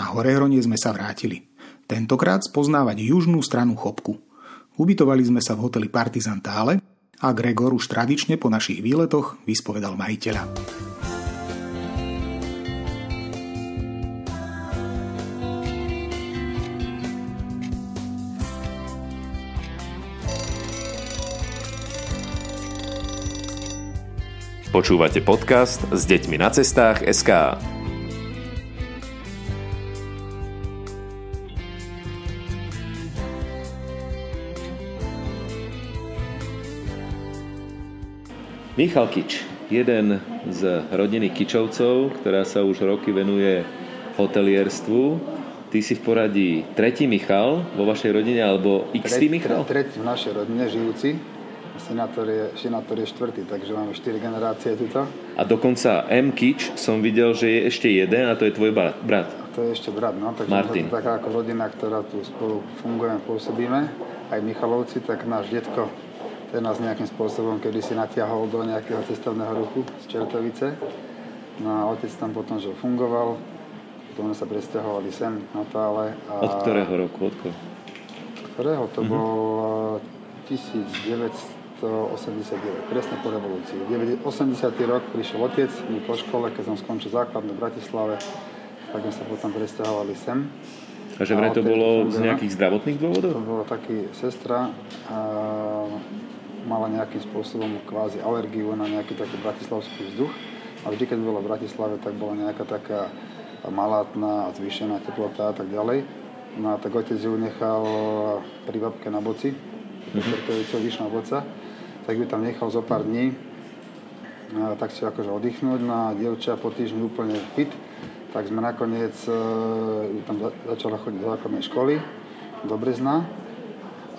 Na Horehronie sme sa vrátili. Tentokrát spoznávať južnú stranu Chopku. Ubytovali sme sa v hoteli Partizan Tále a Gregor už tradične po našich výletoch vyspovedal majiteľa. Počúvate podcast s deťmi na cestách SK. Michal Kič, jeden z rodiny Kičovcov, ktorá sa už roky venuje hotelierstvu. Ty si v poradí tretí Michal vo vašej rodine, alebo x Michal? Tretí v našej rodine žijúci Senátor je, senátor je štvrtý, takže máme 4 generácie tuto. A dokonca M. Kič som videl, že je ešte jeden a to je tvoj brat. A to je ešte brat, no. Takže Martin. To taká ako rodina, ktorá tu spolu fungujeme, pôsobíme. Aj Michalovci, tak náš detko, ten nás nejakým spôsobom kedy si natiahol do nejakého cestovného ruchu z Čertovice. No a otec tam potom, že fungoval, potom sa presťahovali sem na Tále. A... Od ktorého roku? Od koho? Ktorého? To mm-hmm. bol 1900 1989, presne po revolúcii. 80. rok prišiel otec, my po škole, keď som skončil základnú v Bratislave, tak sme sa potom presťahovali sem. A že vraj to bolo z nejakých zdravotných dôvodov? To bolo taký sestra, a mala nejakým spôsobom kvázi alergiu na nejaký taký bratislavský vzduch. A vždy, keď bola v Bratislave, tak bola nejaká taká malátna a zvýšená teplota a tak ďalej. No a tak otec ju nechal pri babke na boci, mm-hmm. to je vyšná boca tak ju tam nechal zo pár dní, a tak si akože oddychnúť. No a dievča po týždni úplne fit, tak sme nakoniec e, tam začala chodiť do základnej školy, do Brezna.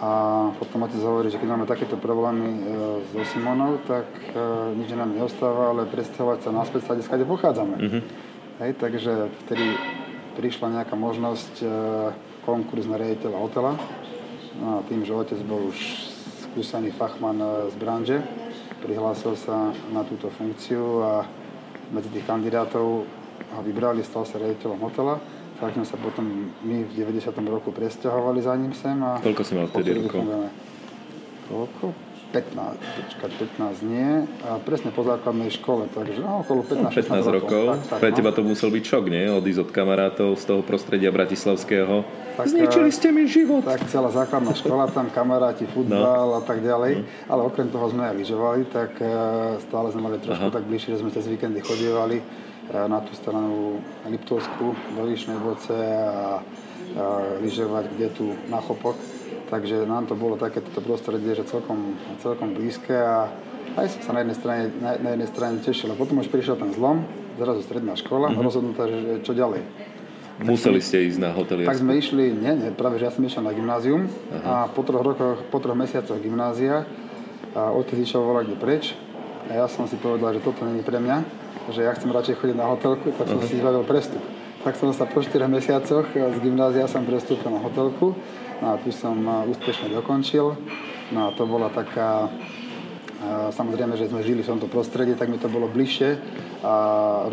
A potom otec hovorí, že keď máme takéto problémy e, so Simonou, tak e, nič nám neostáva, ale presťahovať sa naspäť sa, kde pochádzame. Mm-hmm. Hej, takže vtedy prišla nejaká možnosť e, konkurs na riaditeľa hotela. No a tým, že otec bol už skúsený fachman z branže. Prihlásil sa na túto funkciu a medzi tých kandidátov ho vybrali, stal sa riaditeľom hotela. Tak sme sa potom my v 90. roku presťahovali za ním sem. A Koľko si mal vtedy rokov? Koľko? 15, počkať, 15 nie, a presne po základnej škole, takže no, okolo 15, 15 rokov. Tak, tak, Pre no. teba to musel byť šok, nie? Odísť od kamarátov z toho prostredia bratislavského. Tak, Zničili ste mi život. Tak celá základná škola, tam kamaráti, futbal no. a tak ďalej. No. Ale okrem toho sme aj lyžovali, tak e, stále sme mali trošku Aha. tak bližšie, že sme cez víkendy chodievali na tú stranu Liptovsku, do Vyšnej Boce a, a lyžovať kde tu na Chopok Takže nám to bolo také toto prostredie, že celkom, celkom blízke a aj som sa na jednej strane, na, na jednej strane tešil. A potom už prišiel ten zlom, zrazu stredná škola, mm-hmm. rozhodnutá, že čo ďalej. Museli ste ísť na hoteli? Tak sme išli, nie, nie, práve že ja som išiel na gymnázium Aha. a po troch rokoch, po troch mesiacoch gymnázia a otec išiel volať preč a ja som si povedal, že toto není pre mňa, že ja chcem radšej chodiť na hotelku, tak som Aha. si zbavil prestup. Tak som sa po 4 mesiacoch z gymnázia som prestúpil na hotelku No a tu som úspešne dokončil. No a to bola taká, samozrejme, že sme žili v tomto prostredí, tak mi to bolo bližšie a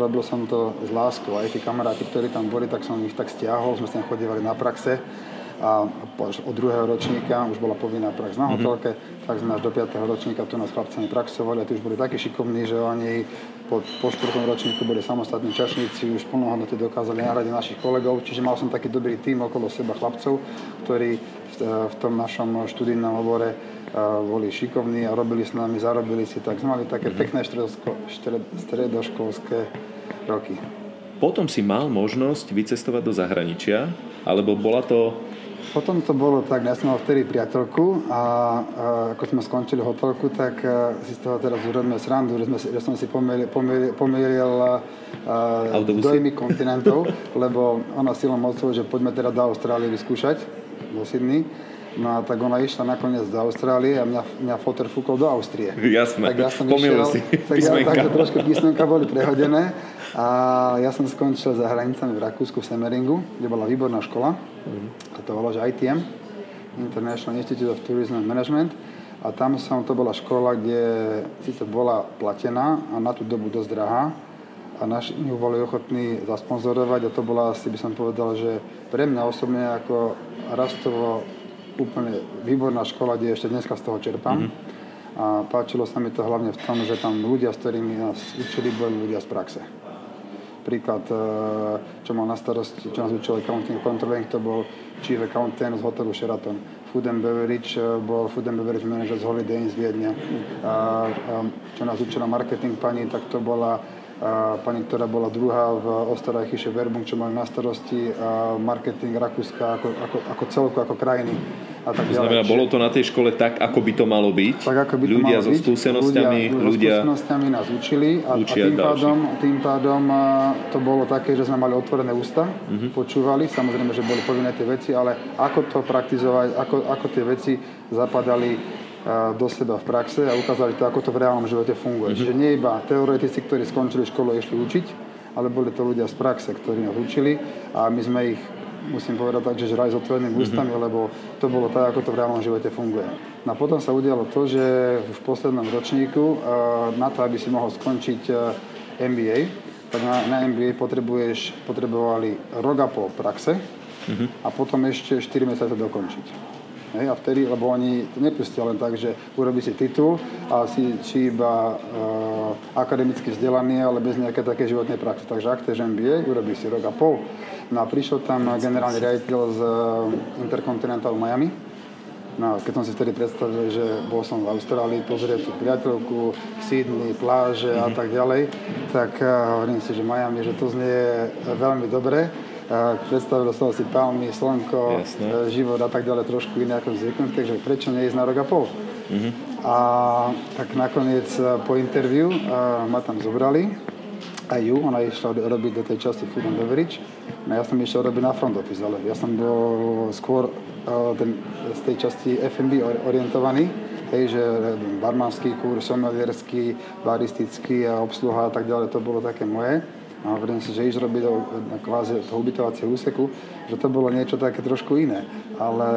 robil som to s láskou. Aj tí kamaráti, ktorí tam boli, tak som ich tak stiahol, sme sa chodívali na praxe a od druhého ročníka už bola povinná prax na mhm. hotelke, mm-hmm. tak sme až do 5. ročníka tu nás chlapcami praxovali a tí už boli takí šikovní, že oni po, po 4. ročníku boli samostatní čašníci, už plnohodnoty dokázali nahradiť našich kolegov, čiže mal som taký dobrý tým okolo seba chlapcov, ktorí v, v tom našom študijnom obore boli šikovní a robili s nami, zarobili si, tak sme mali také mm-hmm. pekné stredoškolské roky. Potom si mal možnosť vycestovať do zahraničia, alebo bola to potom to bolo tak, ja som mal vtedy priateľku a, a ako sme skončili hotelku, tak a, si z toho teraz urobíme srandu, že, sme, že som si pomieril, pomieril, pomieril dojmy kontinentov, lebo ona silou mocou, že poďme teda do Austrálie vyskúšať, do Sydney. No a tak ona išla nakoniec do Austrálie a mňa, mňa foter fúkol do Austrie. Jasné, tak ja som išiel, si tak ja, takže trošku písmenka boli prehodené. A ja som skončil za hranicami v Rakúsku v Semeringu, kde bola výborná škola. Mm-hmm. A to bolo, že ITM, International Institute of Tourism and Management. A tam som, to bola škola, kde síce bola platená a na tú dobu dosť drahá, a naši ju boli ochotní zasponzorovať a to bola asi by som povedal, že pre mňa osobne ako rastovo úplne výborná škola, kde ešte dneska z toho čerpám. Mm-hmm. A páčilo sa mi to hlavne v tom, že tam ľudia, s ktorými nás učili, boli ľudia z praxe. Príklad, e, čo mal na starosti, čo učil accounting controlling, to bol chief accountant z hotelu Sheraton. Food and beverage e, bol food and beverage manager z Holiday Inn z Viedne. A, a čo nás učila marketing pani, tak to bola pani, ktorá bola druhá v Osterreichische Werbung, čo mali na starosti marketing Rakúska ako, ako, ako celku, ako krajiny. A tak ďalej. Znamená, bolo to na tej škole tak, ako by to malo byť? Tak, ako by to ľudia malo so skúsenosťami, ľudia, ľudia so skúsenosťami nás učili a, a tým, pádom, tým pádom to bolo také, že sme mali otvorené ústa, uh-huh. počúvali, samozrejme, že boli povinné tie veci, ale ako to praktizovať, ako, ako tie veci zapadali do seba v praxe a ukázali to, ako to v reálnom živote funguje. Mm-hmm. Čiže nie iba teoretici, ktorí skončili školu a išli učiť, ale boli to ľudia z praxe, ktorí nás učili a my sme ich musím povedať tak, že žrali s otvorenými mm-hmm. ústami, lebo to bolo tak, ako to v reálnom živote funguje. No a potom sa udialo to, že v poslednom ročníku na to, aby si mohol skončiť MBA, tak na, na MBA potrebuješ, potrebovali rok a pol praxe mm-hmm. a potom ešte 4 mesiace dokončiť. Hej, a vtedy, lebo oni to nepustia len tak, že urobí si titul a si či iba uh, akademicky vzdelaný, ale bez nejaké také životnej praxe. Takže ak chceš MBA, urobí si rok a pol. No a prišiel tam generálny riaditeľ z uh, Intercontinental Miami. No, keď som si vtedy predstavil, že bol som v Austrálii pozrieť tú priateľku, Sydney, pláže a tak ďalej, tak uh, hovorím si, že Miami, že to znie veľmi dobre predstavil som si palmy, slnko, Jasne. E, život a tak ďalej trošku iné ako zvyknutý, takže prečo nie ísť na rok a pol? Mm-hmm. A tak nakoniec e, po interviu a, e, ma tam zobrali, aj ju, ona išla robiť do tej časti food and beverage, no ja som išiel robiť na front office, ale ja som bol skôr ten, z tej časti F&B orientovaný, hej, že barmanský kurz, somelierský, baristický a obsluha a tak ďalej, to bolo také moje a hovorím si, že ísť robiť do kvázi toho ubytovacieho úseku, že to bolo niečo také trošku iné. Ale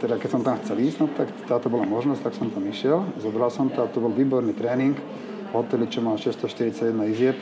teda keď som tam chcel ísť, no, tak táto bola možnosť, tak som tam išiel, zobral som to a to bol výborný tréning, hoteli, čo mal 641 izieb,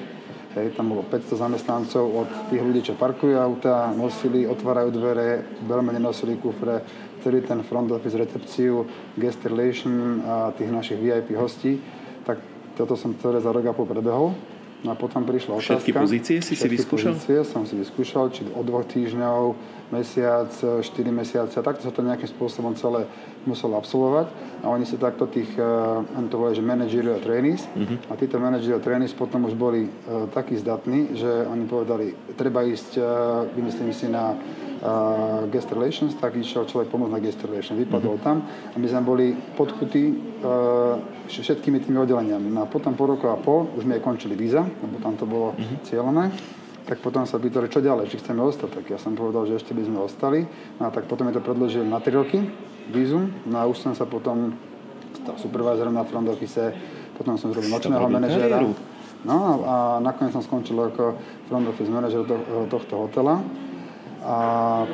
Hej, tam bolo 500 zamestnancov od tých ľudí, čo parkujú auta, nosili, otvárajú dvere, veľmi nenosili kufre, celý ten front office, recepciu, guest relation a tých našich VIP hostí. Tak toto som celé za rok a pol prebehol. No a potom prišla otázka. Všetky pozície si si vyskúšal? pozície som si vyskúšal, či o dvoch týždňov, mesiac, 4 mesiace. Takto sa to nejakým spôsobom celé muselo absolvovať. A oni si takto tých, uh, to volá, že managerial trainees. Uh-huh. A títo managerial trainees potom už boli uh, takí zdatní, že oni povedali, treba ísť, uh, vymyslím si na uh, guest relations, tak išiel človek pomôcť na guest relations. Vypadol uh-huh. tam a my sme boli podkutí uh, všetkými tými oddeleniami. No a potom po roku a pol už aj končili víza, lebo tam to bolo uh-huh. cieľené. Tak potom sa pýtali, čo ďalej, či chceme ostať. Tak ja som povedal, že ešte by sme ostali. No a tak potom mi to predložili na 3 roky, vízum. No a už som sa potom stal supervisorom na front office, potom som zrobil nočného manažera. No a nakoniec som skončil ako front office manažer tohto hotela a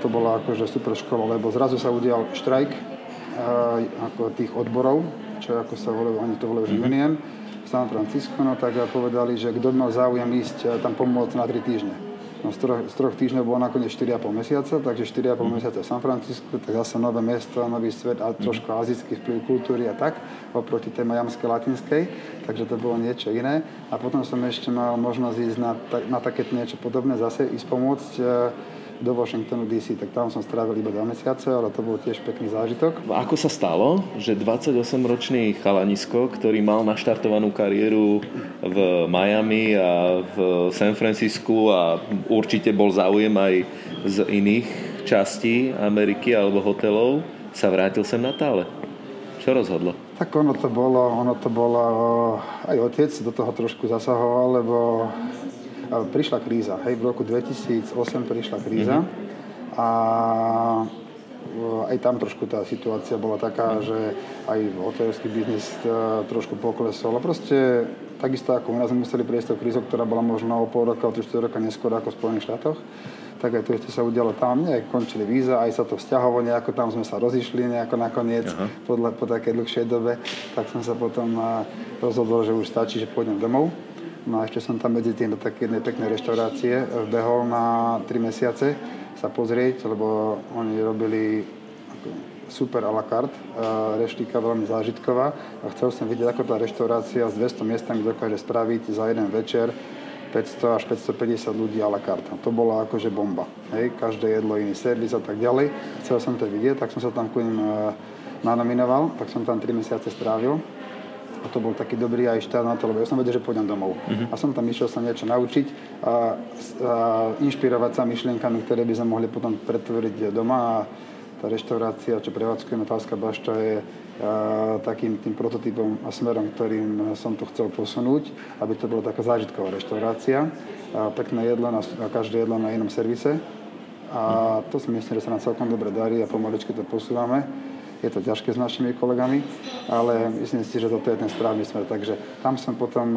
to bola akože super škola, lebo zrazu sa udial štrajk uh, ako tých odborov, čo ako sa volajú, oni to volajú mm-hmm. union v San Francisco, no tak povedali, že kto mal záujem ísť uh, tam pomôcť na 3 týždne. No z troch, z troch týždňov bolo nakoniec 4,5 mesiaca, takže 4,5 mm. mesiaca v San Francisco, tak zase nové mesto, nový svet a trošku mm. azijský vplyv kultúry a tak, oproti tej majamskej latinskej, takže to bolo niečo iné. A potom som ešte mal možnosť ísť na, na takéto niečo podobné, zase ísť pomôcť uh, do Washingtonu DC, tak tam som strávil iba dva mesiace, ale to bol tiež pekný zážitok. Ako sa stalo, že 28-ročný chalanisko, ktorý mal naštartovanú kariéru v Miami a v San Francisku a určite bol záujem aj z iných častí Ameriky alebo hotelov, sa vrátil sem na tále? Čo rozhodlo? Tak ono to bolo, ono to bolo, aj otec do toho trošku zasahoval, lebo prišla kríza. Hej, v roku 2008 prišla kríza mm-hmm. a e, aj tam trošku tá situácia bola taká, že aj hotelský biznis e, trošku poklesol. A proste takisto ako u nás sme museli prejsť tou krízou, ktorá bola možno o pol roka, o 3 roka neskôr ako v Spojených štátoch, tak aj to ešte sa udialo tam. Nie, končili víza, aj sa to vzťahovo nejako, tam sme sa rozišli nejako nakoniec podľa, po takej dlhšej dobe, tak som sa potom e, rozhodol, že už stačí, že pôjdem domov. No a ešte som tam medzi tým do také jednej peknej reštaurácie vbehol na 3 mesiace sa pozrieť, lebo oni robili super a la carte, reštika veľmi zážitková a chcel som vidieť, ako tá reštaurácia s 200 miestami dokáže spraviť za jeden večer 500 až 550 ľudí a la carte. To bola akože bomba. Hej, každé jedlo iný servis a tak ďalej. Chcel som to vidieť, tak som sa tam ku ním e, nanominoval, tak som tam 3 mesiace strávil. To bol taký dobrý aj štát na to, lebo ja som vedel, že pôjdem domov. Uh-huh. A som tam išiel sa niečo naučiť a, a inšpirovať sa myšlienkami, ktoré by sme mohli potom pretvoriť doma a tá reštaurácia, čo prevádzkujeme Tálska bašta, je a, takým tým prototypom a smerom, ktorým som to chcel posunúť, aby to bola taká zážitková reštaurácia. A pekné jedlo, na, a každé jedlo na inom servise. A to si myslím, že sa nám celkom dobre darí a pomaličky to posúvame. Je to ťažké s našimi kolegami, ale myslím si, že toto je ten správny smer. Takže tam som potom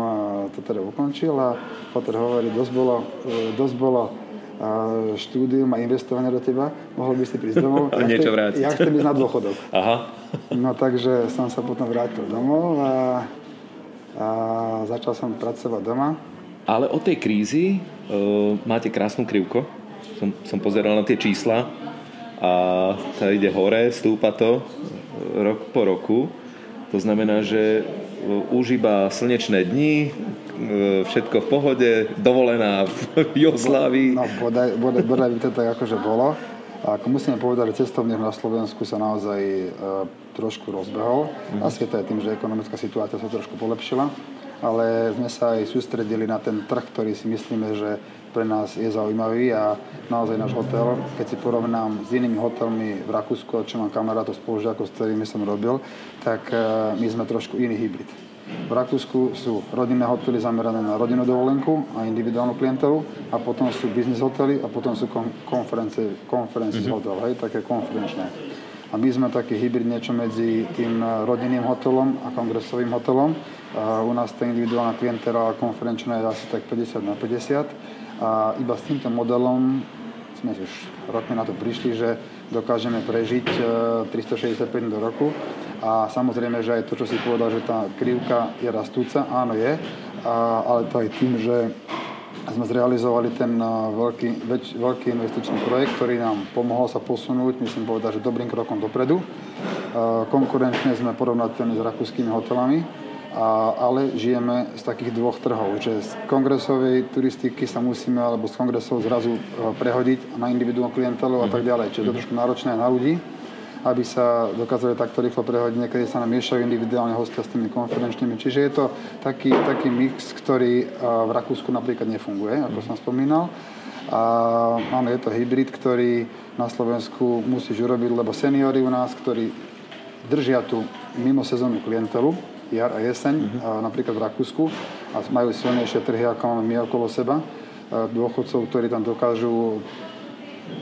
to teda ukončil a Peter hovorí, dosť bolo, e, dosť bolo štúdium a investovanie do teba, mohol by si prísť domov. A ja niečo vrátiť. Ja chcem ísť na dôchodok. Aha. No takže som sa potom vrátil domov a, a začal som pracovať doma. Ale od tej krízy uh, máte krásnu krivko. Som, som pozeral na tie čísla a tá ide hore, stúpa to rok po roku. To znamená, že už iba slnečné dni, e, všetko v pohode, dovolená v Jugoslávii. No, bodaj, bodaj, bodaj by to tak akože bolo. A ako musíme povedať, že cestovný na Slovensku sa naozaj e, trošku rozbehol. Mm-hmm. Asi je to aj tým, že ekonomická situácia sa trošku polepšila. Ale sme sa aj sústredili na ten trh, ktorý si myslíme, že pre nás je zaujímavý a naozaj náš hotel, keď si porovnám s inými hotelmi v Rakúsku, čo mám kamarátov spolužiakov, s ktorými som robil, tak e, my sme trošku iný hybrid. V Rakúsku sú rodinné hotely zamerané na rodinnú dovolenku a individuálnu klientelu a potom sú business hotely a potom sú konferencie, konferencie mm-hmm. hotel, hej, také konferenčné. A my sme taký hybrid niečo medzi tým rodinným hotelom a kongresovým hotelom. A u nás tá individuálna klientela konferenčná je asi tak 50 na 50 a iba s týmto modelom sme už rokmi na to prišli, že dokážeme prežiť 365 e, do roku. A samozrejme, že aj to, čo si povedal, že tá krivka je rastúca, áno je, a, ale to aj tým, že sme zrealizovali ten e, veľký, väč, veľký investičný projekt, ktorý nám pomohol sa posunúť, myslím povedať, že dobrým krokom dopredu. E, konkurenčne sme porovnateľní s rakúskymi hotelami a, ale žijeme z takých dvoch trhov, že z kongresovej turistiky sa musíme, alebo z kongresov zrazu e, prehodiť na individuálnu klientelu a tak mhm. ďalej. Čiže to je trošku náročné na ľudí, aby sa dokázali takto rýchlo prehodiť. Niekedy sa nám miešajú individuálne hostia s tými konferenčnými. Čiže je to taký, taký mix, ktorý v Rakúsku napríklad nefunguje, ako som spomínal. A áno, je to hybrid, ktorý na Slovensku musíš urobiť, lebo seniory u nás, ktorí držia tú mimo sezónnu klientelu, jar a jeseň, a napríklad v Rakúsku a majú silnejšie trhy, ako máme my okolo seba. Dôchodcov, ktorí tam dokážu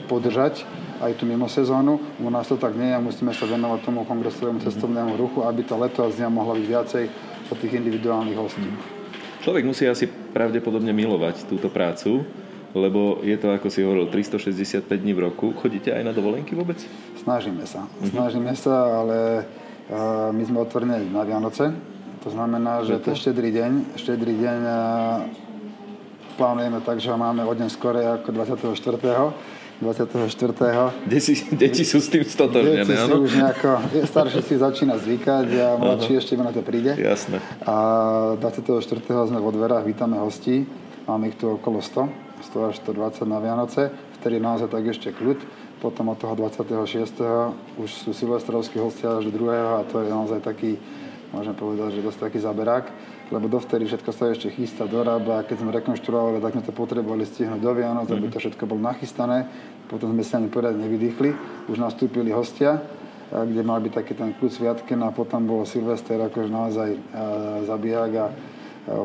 podržať aj tu mimo sezónu. U nás to tak nie je, musíme sa venovať tomu kongresovému cestovnému ruchu, aby tá leto a zima mohla byť viacej od tých individuálnych hostí. Človek musí asi pravdepodobne milovať túto prácu, lebo je to, ako si hovoril, 365 dní v roku. Chodíte aj na dovolenky vôbec? Snažíme sa. Mhm. Snažíme sa, ale my sme otvorení na Vianoce, to znamená, že to je štedrý deň. Štedrý deň plánujeme tak, že ho máme o deň skore ako 24. 24. Deti, deti sú s tým stotožnené, Deti už nejako, starší si začína zvykať a mladší ešte na to príde. Jasné. A 24. sme vo dverách, vítame hostí. Máme ich tu okolo 100, 100 až 120 na Vianoce. Vtedy naozaj tak ešte kľud potom od toho 26. už sú silvestrovskí hostia až druhého a to je naozaj taký, môžem povedať, že dosť taký zaberák, lebo dovtedy všetko sa ešte chystá, dorába a keď sme rekonštruovali, tak sme to potrebovali stihnúť do Vianoc, aby to všetko bolo nachystané, potom sme sa ani poriadne nevydýchli, už nastúpili hostia, kde mal byť taký ten kľud sviatky no a potom bol Silvester akože naozaj zabijak a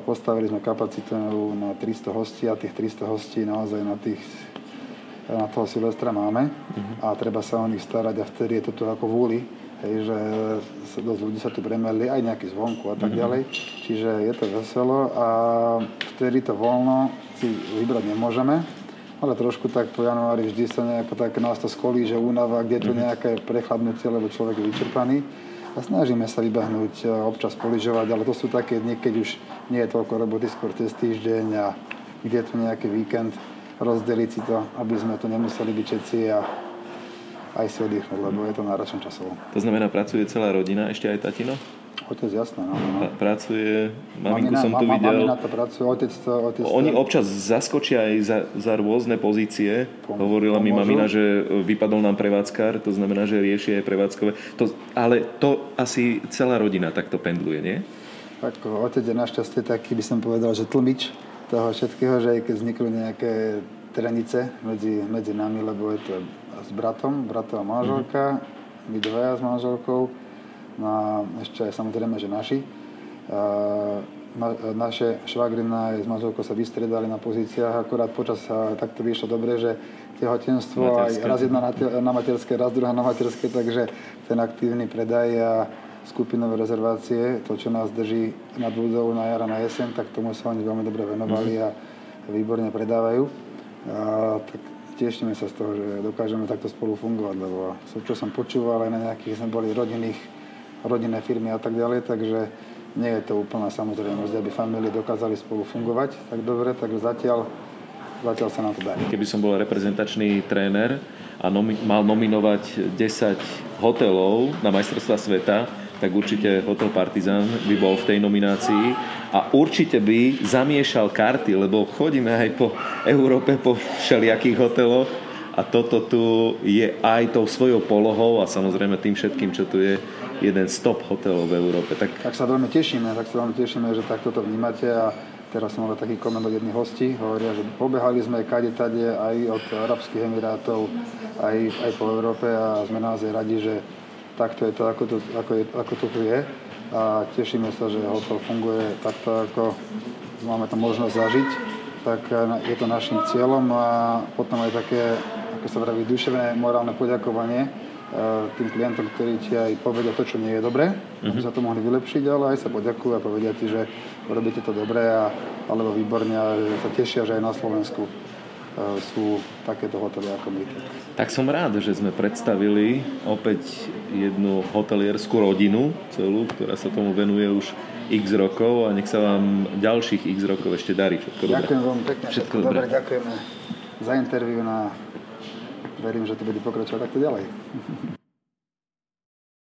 postavili sme kapacitu na 300 hostí a tých 300 hostí naozaj na tých na toho Silvestra máme. Uh-huh. a treba sa o nich starať a vtedy je to tu ako v úli, hej, že dosť ľudí sa tu premerli, aj nejaký zvonku a tak uh-huh. ďalej. Čiže je to veselo a vtedy to voľno si vybrať nemôžeme, ale trošku tak po januári vždy sa nejako tak nás to skolí, že únava, kde je tu nejaké prechladnutie, lebo človek je vyčerpaný. a snažíme sa vybehnúť, občas poližovať, ale to sú také dni, keď už nie je toľko roboty, skôr cez týždeň a kde je tu nejaký víkend, rozdeliť si to, aby sme tu nemuseli byť všetci a aj si oddychnúť, lebo je to náročné časovo. To znamená, pracuje celá rodina, ešte aj tatino? Otec, jasné, no, no. Pracuje, maminku mamina, som tu ma, videl. Mamina to pracuje, otec. Otec Oni občas zaskočia aj za, za rôzne pozície. Pom- Hovorila mi pomôžu. mamina, že vypadol nám prevádzkar, to znamená, že rieši aj prevádzkové. To, ale to asi celá rodina takto pendluje, nie? Tak otec je našťastie taký, by som povedal, že tlmič toho všetkého, že aj keď vznikli nejaké trenice medzi, medzi nami, lebo je to s bratom, bratová manželka, my dvaja s manželkou, no a ešte aj samozrejme, že naši. Na, naše švagrina aj s manželkou sa vystriedali na pozíciách, akurát počas a, tak to vyšlo dobre, že tehotenstvo aj Materské. raz jedna na, te, na materské, raz druhá na materské, takže ten aktívny predaj a skupinové rezervácie, to, čo nás drží nad vodou na jar a na jeseň, tak tomu sa oni veľmi dobre venovali a výborne predávajú. A, tak tešíme sa z toho, že dokážeme takto spolu fungovať, lebo čo som počúval, aj na nejakých sme boli rodinných, rodinné firmy a tak ďalej, takže nie je to úplná samozrejmosť, aby familie dokázali spolu fungovať tak dobre, takže zatiaľ, zatiaľ sa nám to darí. Keby som bol reprezentačný tréner a nomi- mal nominovať 10 hotelov na majstrovstvá sveta, tak určite Hotel Partizan by bol v tej nominácii a určite by zamiešal karty, lebo chodíme aj po Európe, po všelijakých hoteloch a toto tu je aj tou svojou polohou a samozrejme tým všetkým, čo tu je jeden z top hotelov v Európe. Tak Tak sa veľmi tešíme, tak sa veľmi tešíme, že takto to vnímate a teraz som mal taký koment od jedných hostí, hovoria, že pobehali sme kade tade aj od Arabských Emirátov, aj, aj po Európe a sme naozaj radi, že takto je to, ako to, ako je, ako to tu je. A tešíme sa, že hotel funguje takto, ako máme to možnosť zažiť, tak eh, je to našim cieľom a potom aj také, ako sa vraví, duševné morálne poďakovanie eh, tým klientom, ktorí ti aj povedia to, čo nie je dobré, aby sa to mohli vylepšiť, ale aj sa poďakujú a povedia ti, že robíte to dobre a, alebo výborne a že sa tešia, že aj na Slovensku sú takéto hotely ako my. Tak som rád, že sme predstavili opäť jednu hotelierskú rodinu celú, ktorá sa tomu venuje už x rokov a nech sa vám ďalších x rokov ešte darí. Všetko dobré. Ďakujem veľmi pekne. Všetko dobre. dobré. Ďakujeme za interviu a verím, že to bude pokračovať takto ďalej.